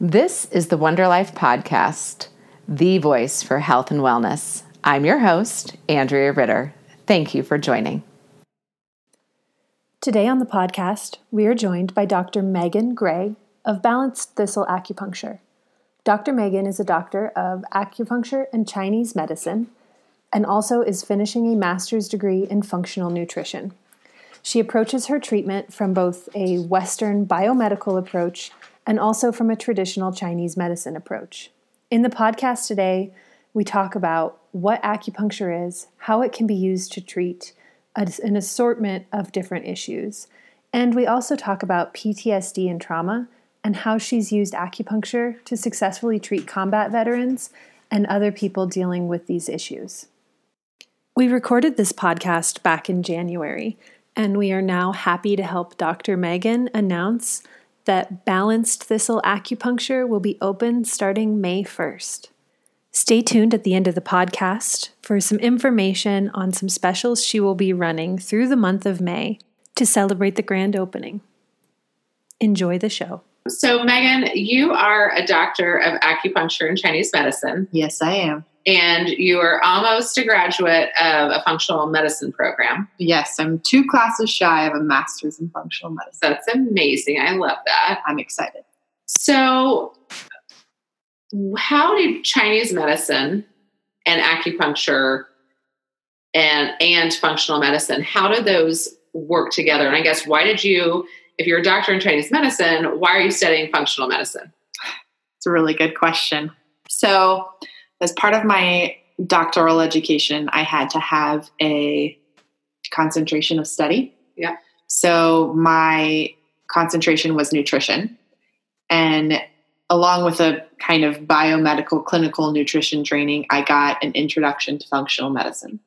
This is the Wunder Life Podcast, the voice for health and wellness. I'm your host, Andrea Ritter. Thank you for joining. Today on the podcast, we are joined by Dr. Megan Gray of Balanced Thistle Acupuncture. Dr. Megan is a doctor of acupuncture and Chinese medicine and also is finishing a master's degree in functional nutrition. She approaches her treatment from both a Western biomedical approach and also from a traditional Chinese medicine approach. In the podcast today, we talk about what acupuncture is, how it can be used to treat an assortment of different issues. And we also talk about PTSD and trauma and how she's used acupuncture to successfully treat combat veterans and other people dealing with these issues. We recorded this podcast back in January, and we are now happy to help Dr. Megan announce that Balanced Thistle Acupuncture will be open starting May 1st. Stay tuned at the end of the podcast for some information on some specials she will be running through the month of May to celebrate the grand opening. Enjoy the show. So, Megan, you are a doctor of acupuncture and Chinese medicine. Yes, I am. And you are almost a graduate of a functional medicine program. Yes, I'm two classes shy of a master's in functional medicine. That's amazing. I love that. I'm excited. So, how did Chinese medicine and acupuncture and and functional medicine how do those work together? And I guess why did you, if you're a doctor in Chinese medicine, why are you studying functional medicine? It's a really good question. So, as part of my doctoral education, I had to have a concentration of study. Yeah. So my concentration was nutrition. And along with a kind of biomedical clinical nutrition training, I got an introduction to functional medicine.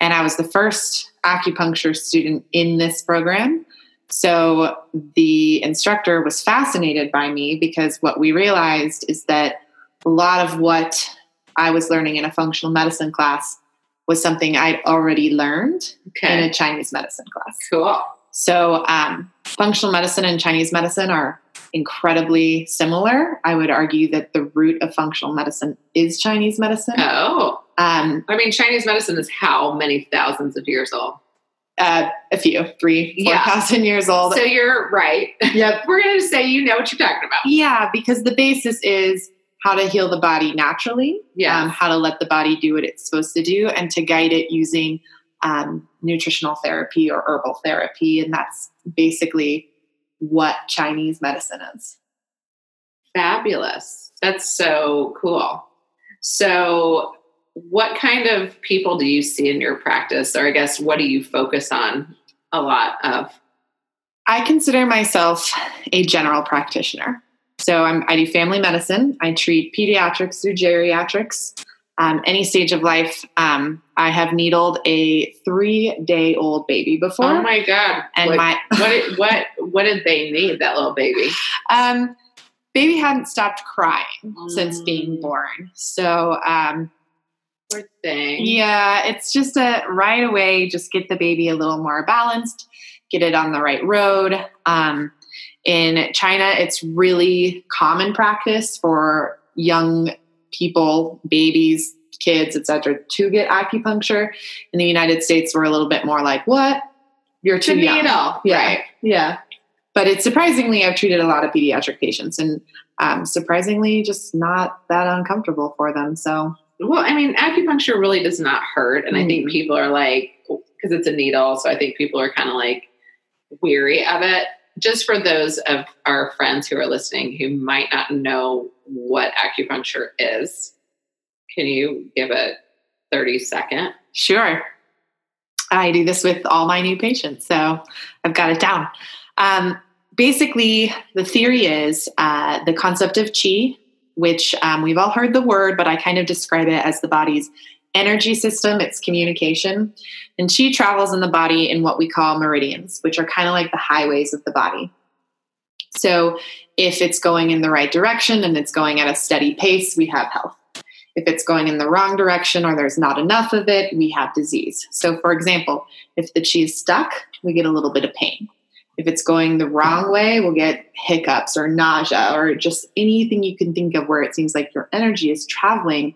And I was the first acupuncture student in this program. So the instructor was fascinated by me because what we realized is that a lot of what I was learning in a functional medicine class was something I'd already learned okay. in a Chinese medicine class. Cool. So, um, functional medicine and Chinese medicine are incredibly similar. I would argue that the root of functional medicine is Chinese medicine. Oh. Um, I mean, Chinese medicine is how many thousands of years old? Uh, a few, three, four yeah. thousand years old. So you're right. Yep. We're going to say you know what you're talking about. Yeah, because the basis is how to heal the body naturally, yes. um, how to let the body do what it's supposed to do, and to guide it using um, nutritional therapy or herbal therapy. And that's basically what Chinese medicine is. Fabulous. That's so cool. So, what kind of people do you see in your practice, or I guess what do you focus on a lot of? I consider myself a general practitioner. So I'm, i do family medicine. I treat pediatrics through geriatrics. Um, any stage of life. Um, I have needled a three-day-old baby before. Oh my god! And what, my what did, what what did they need that little baby? Um, baby hadn't stopped crying mm. since being born. So um, poor thing. Yeah, it's just a right away. Just get the baby a little more balanced. Get it on the right road. Um, in China, it's really common practice for young people, babies, kids, etc., to get acupuncture. In the United States, we're a little bit more like, "What? You're too young." yeah, right. yeah. But it's surprisingly, I've treated a lot of pediatric patients, and um, surprisingly, just not that uncomfortable for them. So, well, I mean, acupuncture really does not hurt, and mm I think mm-hmm. people are like, because it's a needle, so I think people are kind of like weary of it just for those of our friends who are listening who might not know what acupuncture is, can you give a 30 second? Sure. I do this with all my new patients, so I've got it down. Um, basically, the theory is uh, the concept of qi, which um, we've all heard the word, but I kind of describe it as the body's energy system, it's communication. And chi travels in the body in what we call meridians, which are kind of like the highways of the body. So if it's going in the right direction and it's going at a steady pace, we have health. If it's going in the wrong direction or there's not enough of it, we have disease. So, for example, if the chi is stuck, we get a little bit of pain. If it's going the wrong way, we'll get hiccups or nausea or just anything you can think of where it seems like your energy is traveling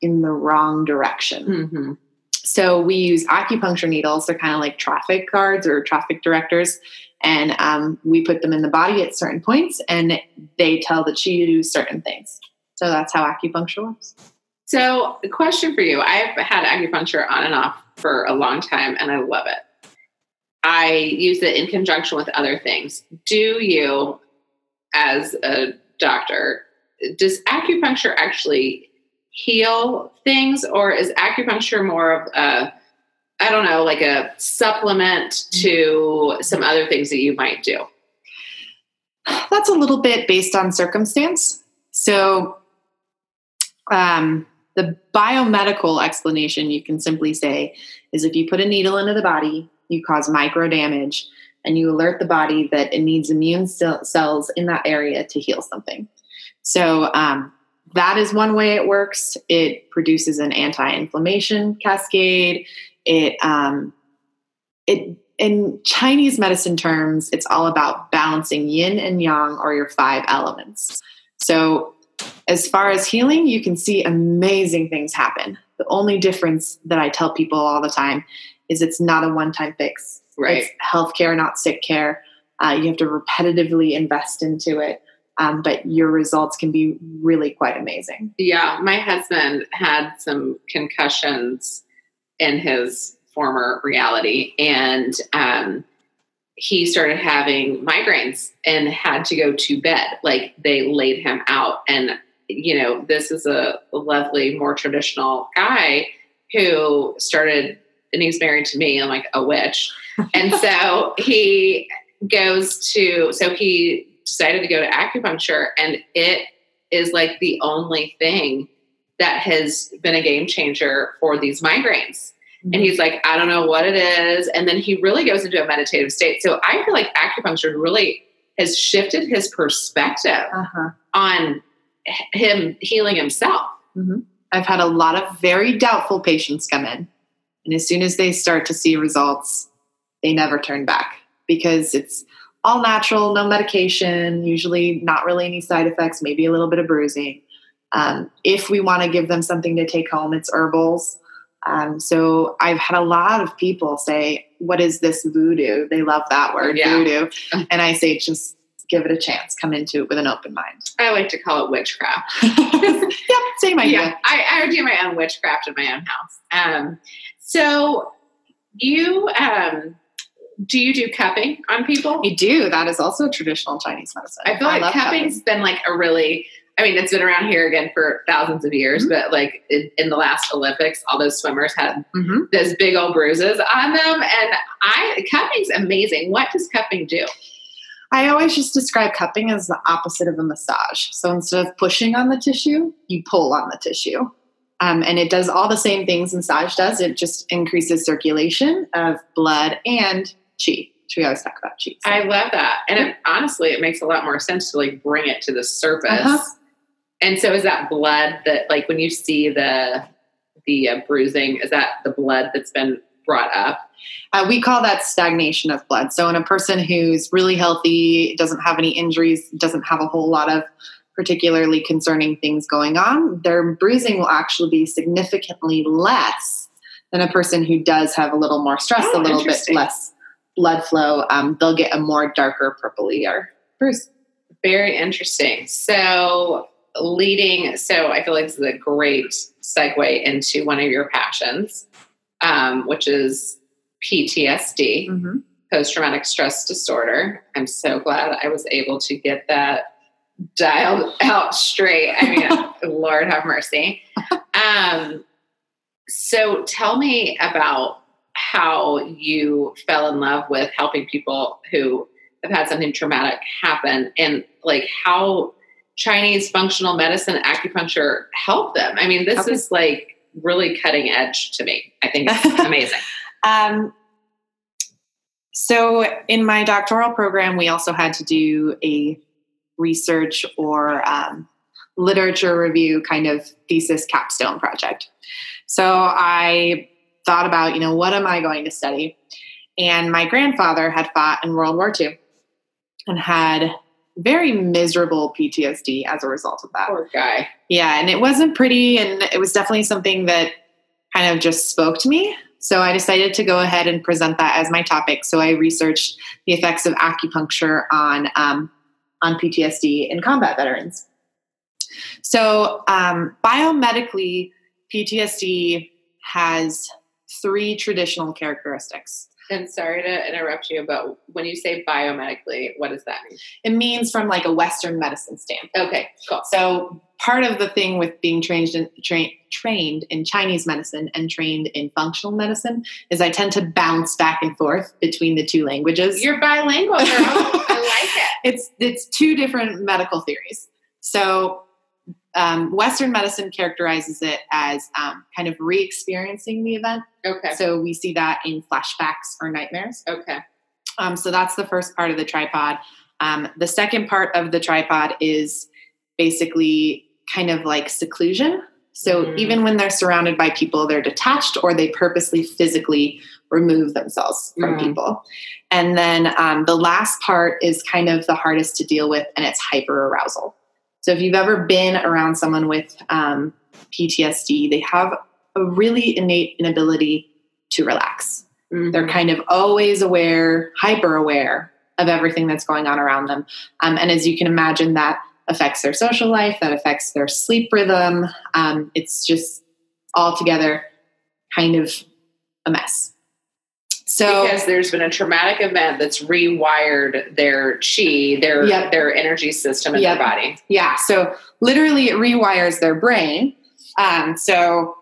in the wrong direction. Mm-hmm. So we use acupuncture needles. They're kind of like traffic guards or traffic directors. And um, we put them in the body at certain points and they tell the chi to do certain things. So that's how acupuncture works. So, a question for you. I've had acupuncture on and off for a long time and I love it. I use it in conjunction with other things. Do you, as a doctor, does acupuncture actually heal things, or is acupuncture more of a, I don't know, like a supplement to some other things that you might do? That's a little bit based on circumstance. So, um, the biomedical explanation you can simply say is if you put a needle into the body, you cause micro damage and you alert the body that it needs immune cells in that area to heal something. So, um, that is one way it works. It produces an anti-inflammation cascade. It um, it in Chinese medicine terms, it's all about balancing yin and yang or your five elements. So, as far as healing, you can see amazing things happen. The only difference that I tell people all the time is it's not a one-time fix. Right. It's healthcare, not sick care. Uh, you have to repetitively invest into it um, but your results can be really quite amazing. Yeah, my husband had some concussions in his former reality, and um, he started having migraines and had to go to bed. Like they laid him out, and you know, this is a lovely, more traditional guy who started, and he's married to me. I'm like a witch, and so he goes to so he decided to go to acupuncture, and it is like the only thing that has been a game changer for these migraines. Mm-hmm. And he's like, I don't know what it is. And then he really goes into a meditative state. So I feel like acupuncture really has shifted his perspective uh-huh. on him healing himself. Mm-hmm. I've had a lot of very doubtful patients come in. And as soon as they start to see results, they never turn back because it's all natural, no medication, usually not really any side effects, maybe a little bit of bruising. Um, if we want to give them something to take home, it's herbals. Um, so I've had a lot of people say, What is this voodoo? They love that word, yeah. voodoo. And I say, Just give it a chance. Come into it with an open mind. I like to call it witchcraft. yep, same idea. Yeah, I, I, do my own witchcraft in my own house. Um, so you um, do you do cupping on people? I do. That is also traditional Chinese medicine. I feel I like cupping's cupping. been like a really I mean, it's been around here again for thousands of years, mm-hmm. but like in, in, the last Olympics, all those swimmers had mm-hmm. those big old bruises on them. And I cupping's amazing. What does cupping do? I always just describe cupping as the opposite of a massage. So instead of pushing on the tissue, you pull on the tissue. Um, and it does all the same things massage does. It just increases circulation of blood and chi. We always talk about chi. So. I love that, and it, honestly, it makes a lot more sense to like bring it to the surface. Uh-huh. And so, is that blood that like when you see the the uh, bruising? Is that the blood that's been brought up? Uh, we call that stagnation of blood. So, in a person who's really healthy, doesn't have any injuries, doesn't have a whole lot of particularly concerning things going on, their bruising will actually be significantly less than a person who does have a little more stress, oh, a little bit less blood flow, um, they'll get a more darker purpley or bruise. Very interesting. So, leading, so I feel like this is a great segue into one of your passions, um, which is PTSD, mm-hmm. post traumatic stress disorder. I'm so glad I was able to get that dialed out straight. I mean, Lord have mercy. Um, so, tell me about how you fell in love with helping people who have had something traumatic happen and like how Chinese functional medicine acupuncture help them. I mean, this okay. is like really cutting edge to me. I think it's amazing. um, so in my doctoral program, we also had to do a research or um, literature review kind of thesis capstone project. So I thought about, you know, what am I going to study? And my grandfather had fought in World War II and had very miserable PTSD as a result of that. Poor guy. Yeah, and it wasn't pretty, and it was definitely something that kind of just spoke to me. So I decided to go ahead and present that as my topic. So I researched the effects of acupuncture on um, on PTSD in combat veterans. So um, biomedically, PTSD has three traditional characteristics. And sorry to interrupt you, but when you say biomedically, what does that mean? It means from like a Western medicine standpoint. Okay, cool. So part of the thing with being trained in, tra- trained in Chinese medicine and trained in functional medicine is I tend to bounce back and forth between the two languages. You're bilingual, girl. I like it. It's it's two different medical theories. So um, Western medicine characterizes it as um, kind of re-experiencing the event. Okay. So we see that in flashbacks or nightmares. Okay. Um, so that's the first part of the tripod. Um, the second part of the tripod is basically kind of like seclusion. So Mm. even when they're surrounded by people, they're detached or they purposely physically remove themselves from Mm. people. And then um, the last part is kind of the hardest to deal with, and it's hyper arousal. So if you've ever been around someone with um, PTSD, they have a really innate inability to relax. Mhm. They're kind of always aware, hyper aware of everything that's going on around them. Um, and as you can imagine, that affects their social life, that affects their sleep rhythm. Um, it's just altogether kind of a mess. So, because there's been a traumatic event that's rewired their chi, their Yep. their energy system in Yep. their body. yeah, so literally it rewires their brain. Um, so,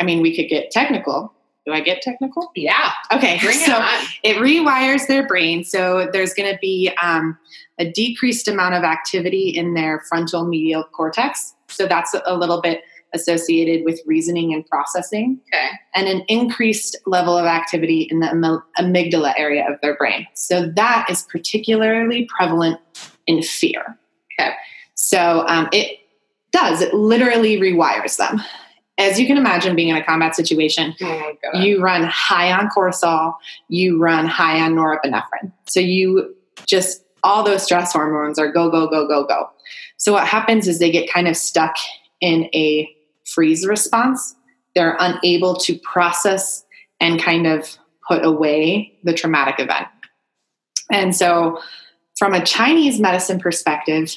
I mean, we could get technical. Do I get technical? Yeah, Okay, bring so on. it rewires their brain. So there's going to be um, a decreased amount of activity in their frontal medial cortex. So that's a little bit associated with reasoning and processing, Okay. and an increased level of activity in the amy- amygdala area of their brain. So that is particularly prevalent in fear. Okay. So um, it does, it literally rewires them. As you can imagine, being in a combat situation, Oh you run high on cortisol, you run high on norepinephrine. So you just all those stress hormones are go go go go go. So what happens is they get kind of stuck in a freeze response. They're unable to process and kind of put away the traumatic event. And so from a Chinese medicine perspective,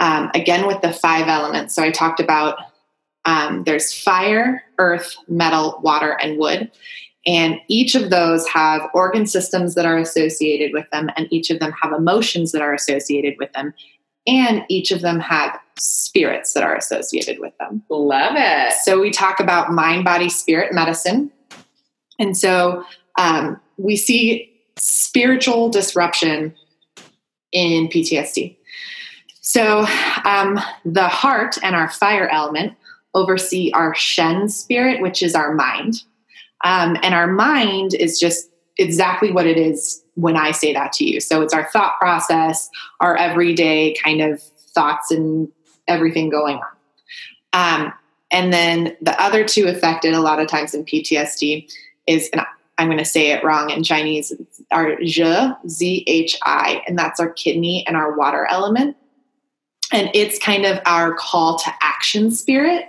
um, again with the five elements. So I talked about um, there's fire, earth, metal, water, and wood. And each of those have organ systems that are associated with them, and each of them have emotions that are associated with them, and each of them have spirits that are associated with them. Love it. So we talk about mind, body, spirit medicine. And so um, we see spiritual disruption in PTSD. So um, the heart and our fire element oversee our Shen spirit, which is our mind. Um, and our mind is just exactly what it is when I say that to you. So it's our thought process, our everyday kind of thoughts and everything going on. Um, and then the other two affected a lot of times in PTSD is, and I'm going to say it wrong in Chinese, are zhi, Z H I, and that's our kidney and our water element. And it's kind of our call to action spirit.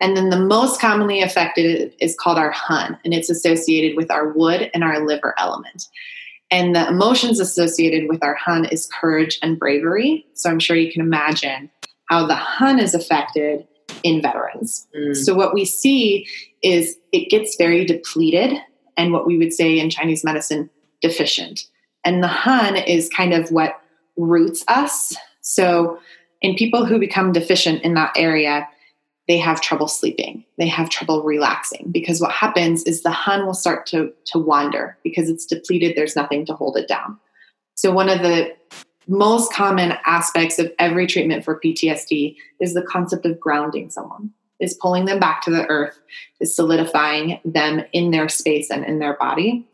And then the most commonly affected is called our hun, and it's associated with our wood and our liver element. And the emotions associated with our hun is courage and bravery. So I'm sure you can imagine how the hun is affected in veterans. Mm. So what we see is it gets very depleted and what we would say in Chinese medicine deficient. And the hun is kind of what roots us. So in people who become deficient in that area, they have trouble sleeping. They have trouble relaxing because what happens is the hun will start to to wander because it's depleted, there's nothing to hold it down. So one of the most common aspects of every treatment for PTSD is the concept of grounding someone, is pulling them back to the earth, is solidifying them in their space and in their body.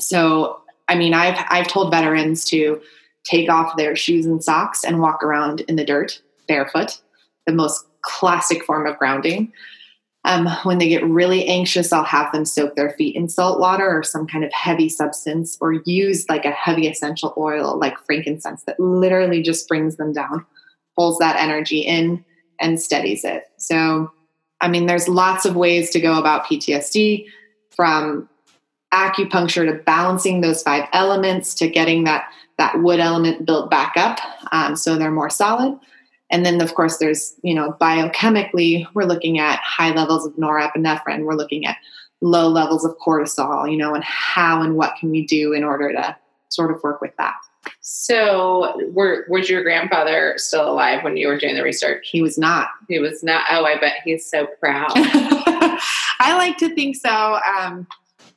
So, I mean, I've I've told veterans to take off their shoes and socks and walk around in the dirt barefoot, the most classic form of grounding. Um, when they get really anxious, I'll have them soak their feet in salt water or some kind of heavy substance, or use like a heavy essential oil like frankincense that literally just brings them down, pulls that energy in, and steadies it. So, I mean, there's lots of ways to go about PTSD from acupuncture to balancing those five elements to getting that that wood element built back up um, so they're more solid and then of course there's you know biochemically we're looking at high levels of norepinephrine. We're looking at low levels of cortisol you know and how and what can we do in order to sort of work with that. So were was your grandfather still alive when you were doing the research? He was not. He was not. Oh i bet he's so proud. I like to think so. Um,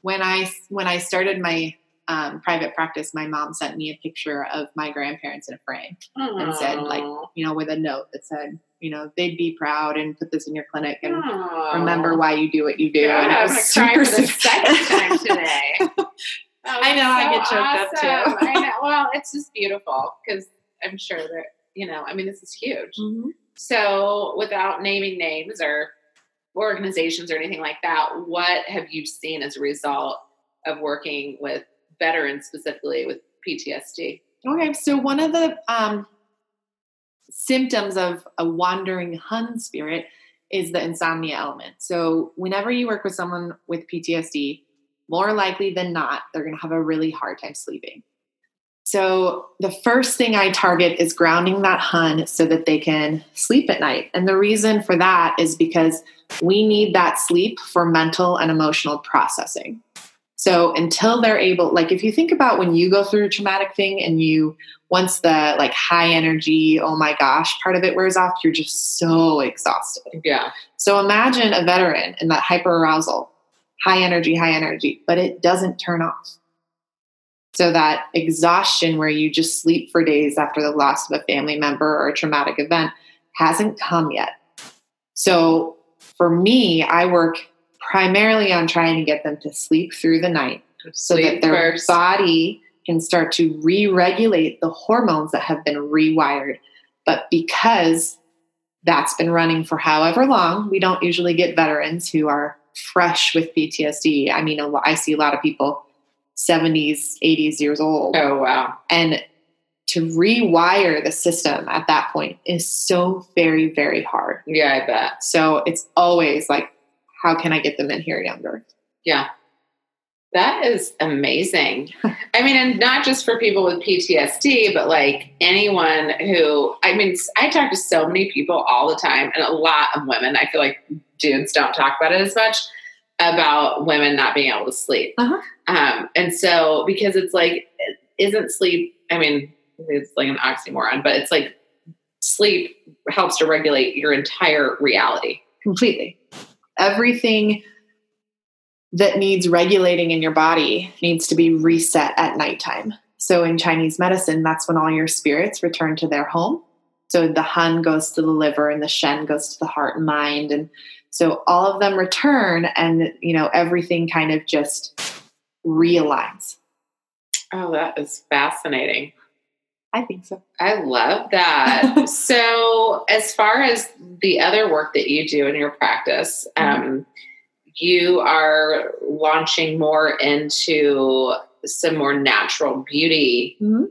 when I when I started my um, private practice, my mom sent me a picture of my grandparents in a frame Aww. and said, like, you know, with a note that said, you know, they'd be proud and put this in your clinic and Aww. remember why you do what you do. Yeah, and it was super for the second time today. I know so I get choked awesome. up too. I know. Well, it's just beautiful because I'm sure that you know. I mean, this is huge. Mm-hmm. So, without naming names or organizations or anything like that, what have you seen as a result of working with veterans specifically with PTSD? Okay, so one of the um, symptoms of a wandering Hun spirit is the insomnia element. So, whenever you work with someone with PTSD, more likely than not, they're going to have a really hard time sleeping. So, the first thing I target is grounding that Hun so that they can sleep at night. And the reason for that is because we need that sleep for mental and emotional processing. So, until they're able, like if you think about when you go through a traumatic thing and you, once the like high energy, oh my gosh, part of it wears off, you're just so exhausted. Yeah. So, imagine a veteran in that hyper arousal, high energy, high energy, but it doesn't turn off so that exhaustion, where you just sleep for days after the loss of a family member or a traumatic event, hasn't come yet. So for me, I work primarily on trying to get them to sleep through the night so that their first. body can start to re regulate the hormones that have been rewired. But because that's been running for however long, we don't usually get veterans who are fresh with PTSD. I mean, I see a lot of people 70s, 80s years old. Oh, wow. And to rewire the system at that point is so very, very hard. Yeah, I bet. So it's always like, how can I get them in here younger? Yeah. That is amazing. I mean, and not just for people with PTSD, but like anyone who, I mean, I talk to so many people all the time, and a lot of women. I feel like dudes don't talk about it as much about women not being able to sleep. Uh-huh. Um, and so, because it's like, isn't sleep, I mean, it's like an oxymoron, but it's like sleep helps to regulate your entire reality. Completely. Everything that needs regulating in your body needs to be reset at nighttime. So, in Chinese medicine, that's when all your spirits return to their home. So, the Hun goes to the liver and the Shen goes to the heart and mind. And so all of them return and you know everything kind of just realigns. Oh, that is fascinating. I think so. I love that. so, as far as the other work that you do in your practice, mm-hmm. um, you are launching more into some more natural beauty mm-hmm.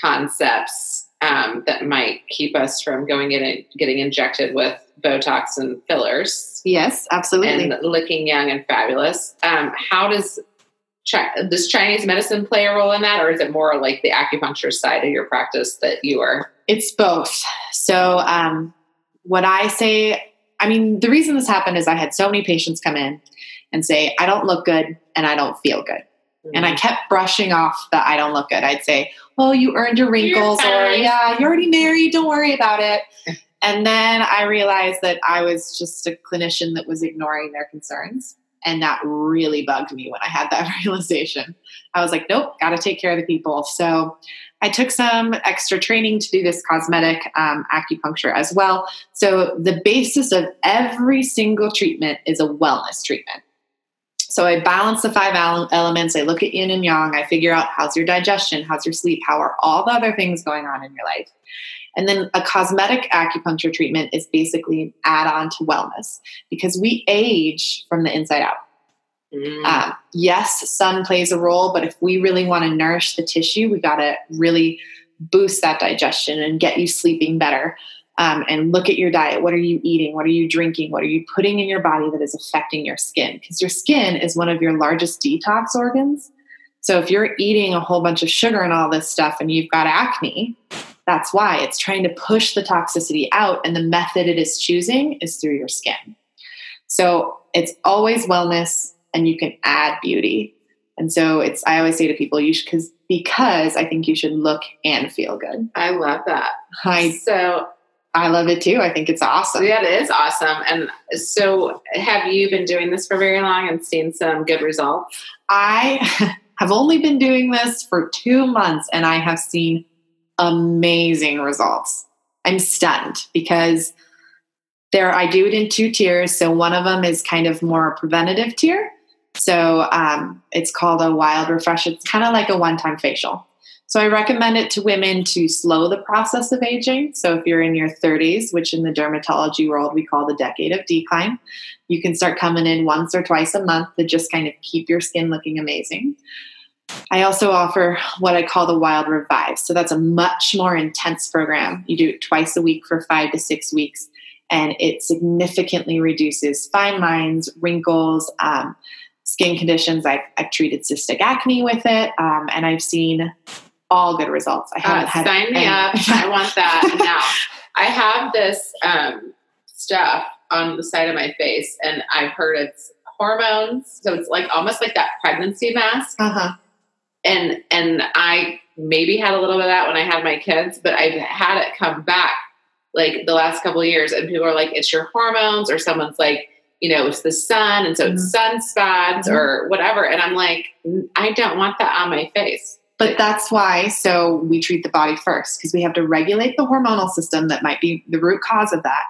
concepts um, that might keep us from going in and getting injected with Botox and fillers. Yes, absolutely. And looking young and fabulous. Um, how does does Chinese medicine play a role in that, or is it more like the acupuncture side of your practice that you are? It's both. So, um, what I say, I mean, the reason this happened is I had so many patients come in and say, I don't look good and I don't feel good. Mm-hmm. And I kept brushing off that I don't look good. I'd say, Oh, you earned your wrinkles, or yeah, you're already married, don't worry about it. And then I realized that I was just a clinician that was ignoring their concerns. And that really bugged me when I had that realization. I was like, nope, got to take care of the people. So I took some extra training to do this cosmetic um, acupuncture as well. So the basis of every single treatment is a wellness treatment. So I balance the five elements. I look at yin and yang. I figure out how's your digestion, how's your sleep, how are all the other things going on in your life. And then a cosmetic acupuncture treatment is basically an add on to wellness because we age from the inside out. Mm. Um, yes, sun plays a role, but if we really want to nourish the tissue, we got to really boost that digestion and get you sleeping better. Um, and look at your diet. What are you eating? What are you drinking? What are you putting in your body that is affecting your skin? Because your skin is one of your largest detox organs. So if you're eating a whole bunch of sugar and all this stuff and you've got acne, that's why it's trying to push the toxicity out. And the method it is choosing is through your skin. So it's always wellness and you can add beauty. And so it's I always say to people you should because because I think you should look and feel good. I love that. I So I love it too. I think it's awesome. yeah, it is awesome. And so, have you been doing this for very long and seen some good results? I have only been doing this for two months and I have seen amazing results. I'm stunned because there I do it in two tiers. So one of them is kind of more preventative tier. So um, it's called a wild refresh. It's kind of like a one-time facial. So I recommend it to women to slow the process of aging. So if you're in your 30s, which in the dermatology world we call the decade of decline, you can start coming in once or twice a month to just kind of keep your skin looking amazing. I also offer what I call the Wild Revive. So that's a much more intense program. You do it twice a week for five to six weeks, and it significantly reduces fine lines, wrinkles, um, skin conditions. I've, I've, treated cystic acne with it, um, and I've seen all good results. I haven't uh, had sign me up. I want that now. I have this um, stuff on the side of my face, and I've heard it's hormones. So it's like almost like that pregnancy mask. Uh-huh. And and I maybe had a little bit of that when I had my kids, but I've had it come back like the last couple of years, and people are like, "It's your hormones," or someone's like, "You know, it's the sun," and so Mhm. it's sunspots Mhm. or whatever. And I'm like, I don't want that on my face. But that's why, so we treat the body first because we have to regulate the hormonal system that might be the root cause of that.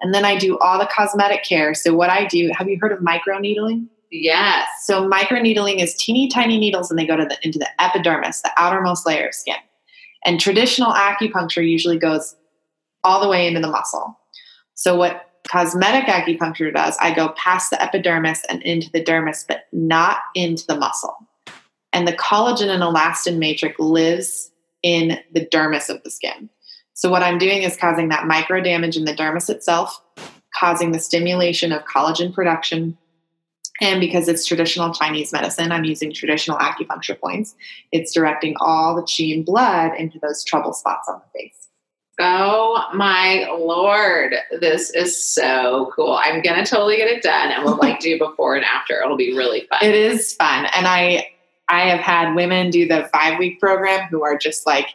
And then I do all the cosmetic care. So, what I do, have you heard of microneedling? Yes. So, microneedling is teeny tiny needles and they go to the, into the epidermis, the outermost layer of skin. And traditional acupuncture usually goes all the way into the muscle. So, what cosmetic acupuncture does, I go past the epidermis and into the dermis, but not into the muscle and the collagen and elastin matrix lives in the dermis of the skin. So what I'm doing is causing that micro damage in the dermis itself, causing the stimulation of collagen production. And because it's traditional Chinese medicine, I'm using traditional acupuncture points. It's directing all the qi and blood into those trouble spots on the face. Oh my lord, this is so cool. I'm gonna totally get it done and we'll like do before and after. It'll be really fun. It is fun. And I I have had women do the five week program who are just like,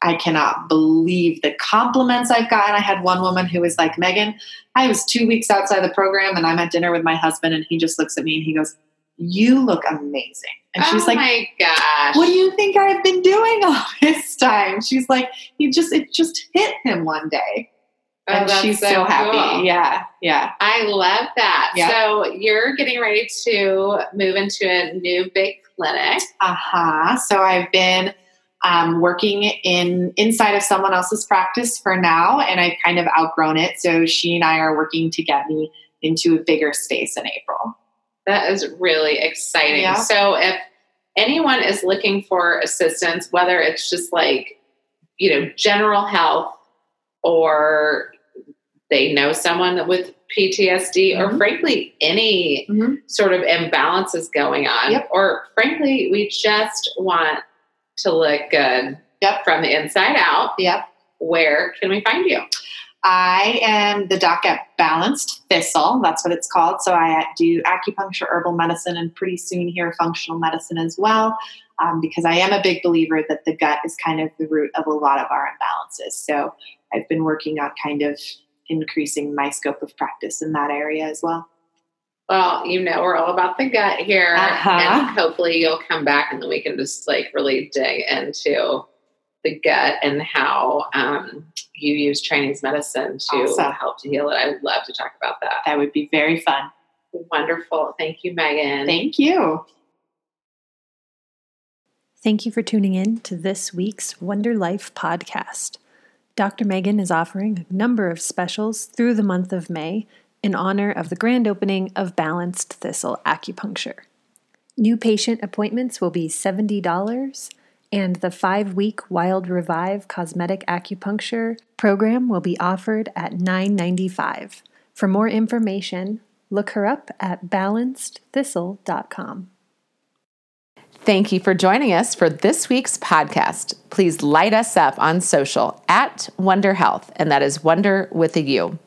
I cannot believe the compliments I've gotten. I had one woman who was like, Megan, I was two weeks outside the program and I'm at dinner with my husband and he just looks at me and he goes, You look amazing. And she's oh like, my gosh. What do you think I've been doing all this time? She's like, he just it just hit him one day. Oh, and she's so, happy. cool. Yeah, yeah. I love that. Yeah. So you're getting ready to move into a new big clinic. Uh-huh. So I've been um, working in inside of someone else's practice for now, and I've kind of outgrown it. So she and I are working to get me into a bigger space in April. That is really exciting. Yeah. So if anyone is looking for assistance, whether it's just like, you know, general health or they know someone with PTSD or Mhm. frankly any Mhm. sort of imbalances going on Yep. or frankly we just want to look good Yep. from the inside out, Yep. where can we find you? I am the doc at Balanced Thistle. That's what it's called. So I do acupuncture, herbal medicine, and pretty soon here functional medicine as well. Um, because I am a big believer that the gut is kind of the root of a lot of our imbalances. So I've been working on kind of increasing my scope of practice in that area as well. Well, you know, we're all about the gut here. Uh-huh. And hopefully you'll come back and then we can just like really dig into the gut and how um, you use Chinese medicine to Awesome. help to heal it. I would love to talk about that. That would be very fun. Wonderful. Thank you, Megan. Thank you. Thank you for tuning in to this week's Wunder Life podcast. Dr. Megan is offering a number of specials through the month of May in honor of the grand opening of Balanced Thistle Acupuncture. New patient appointments will be $70, and the five week Wild Revive Cosmetic Acupuncture program will be offered at $9.95. For more information, look her up at balancedthistle.com. Thank you for joining us for this week's podcast. Please light us up on social at Wunder Health, and that is Wunder with a U.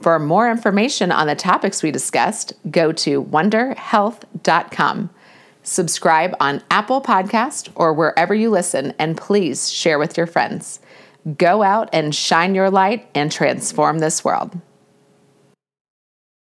For more information on the topics we discussed, go to wunderhealth.com. Subscribe on Apple Podcast or wherever you listen, and please share with your friends. Go out and shine your light and transform this world.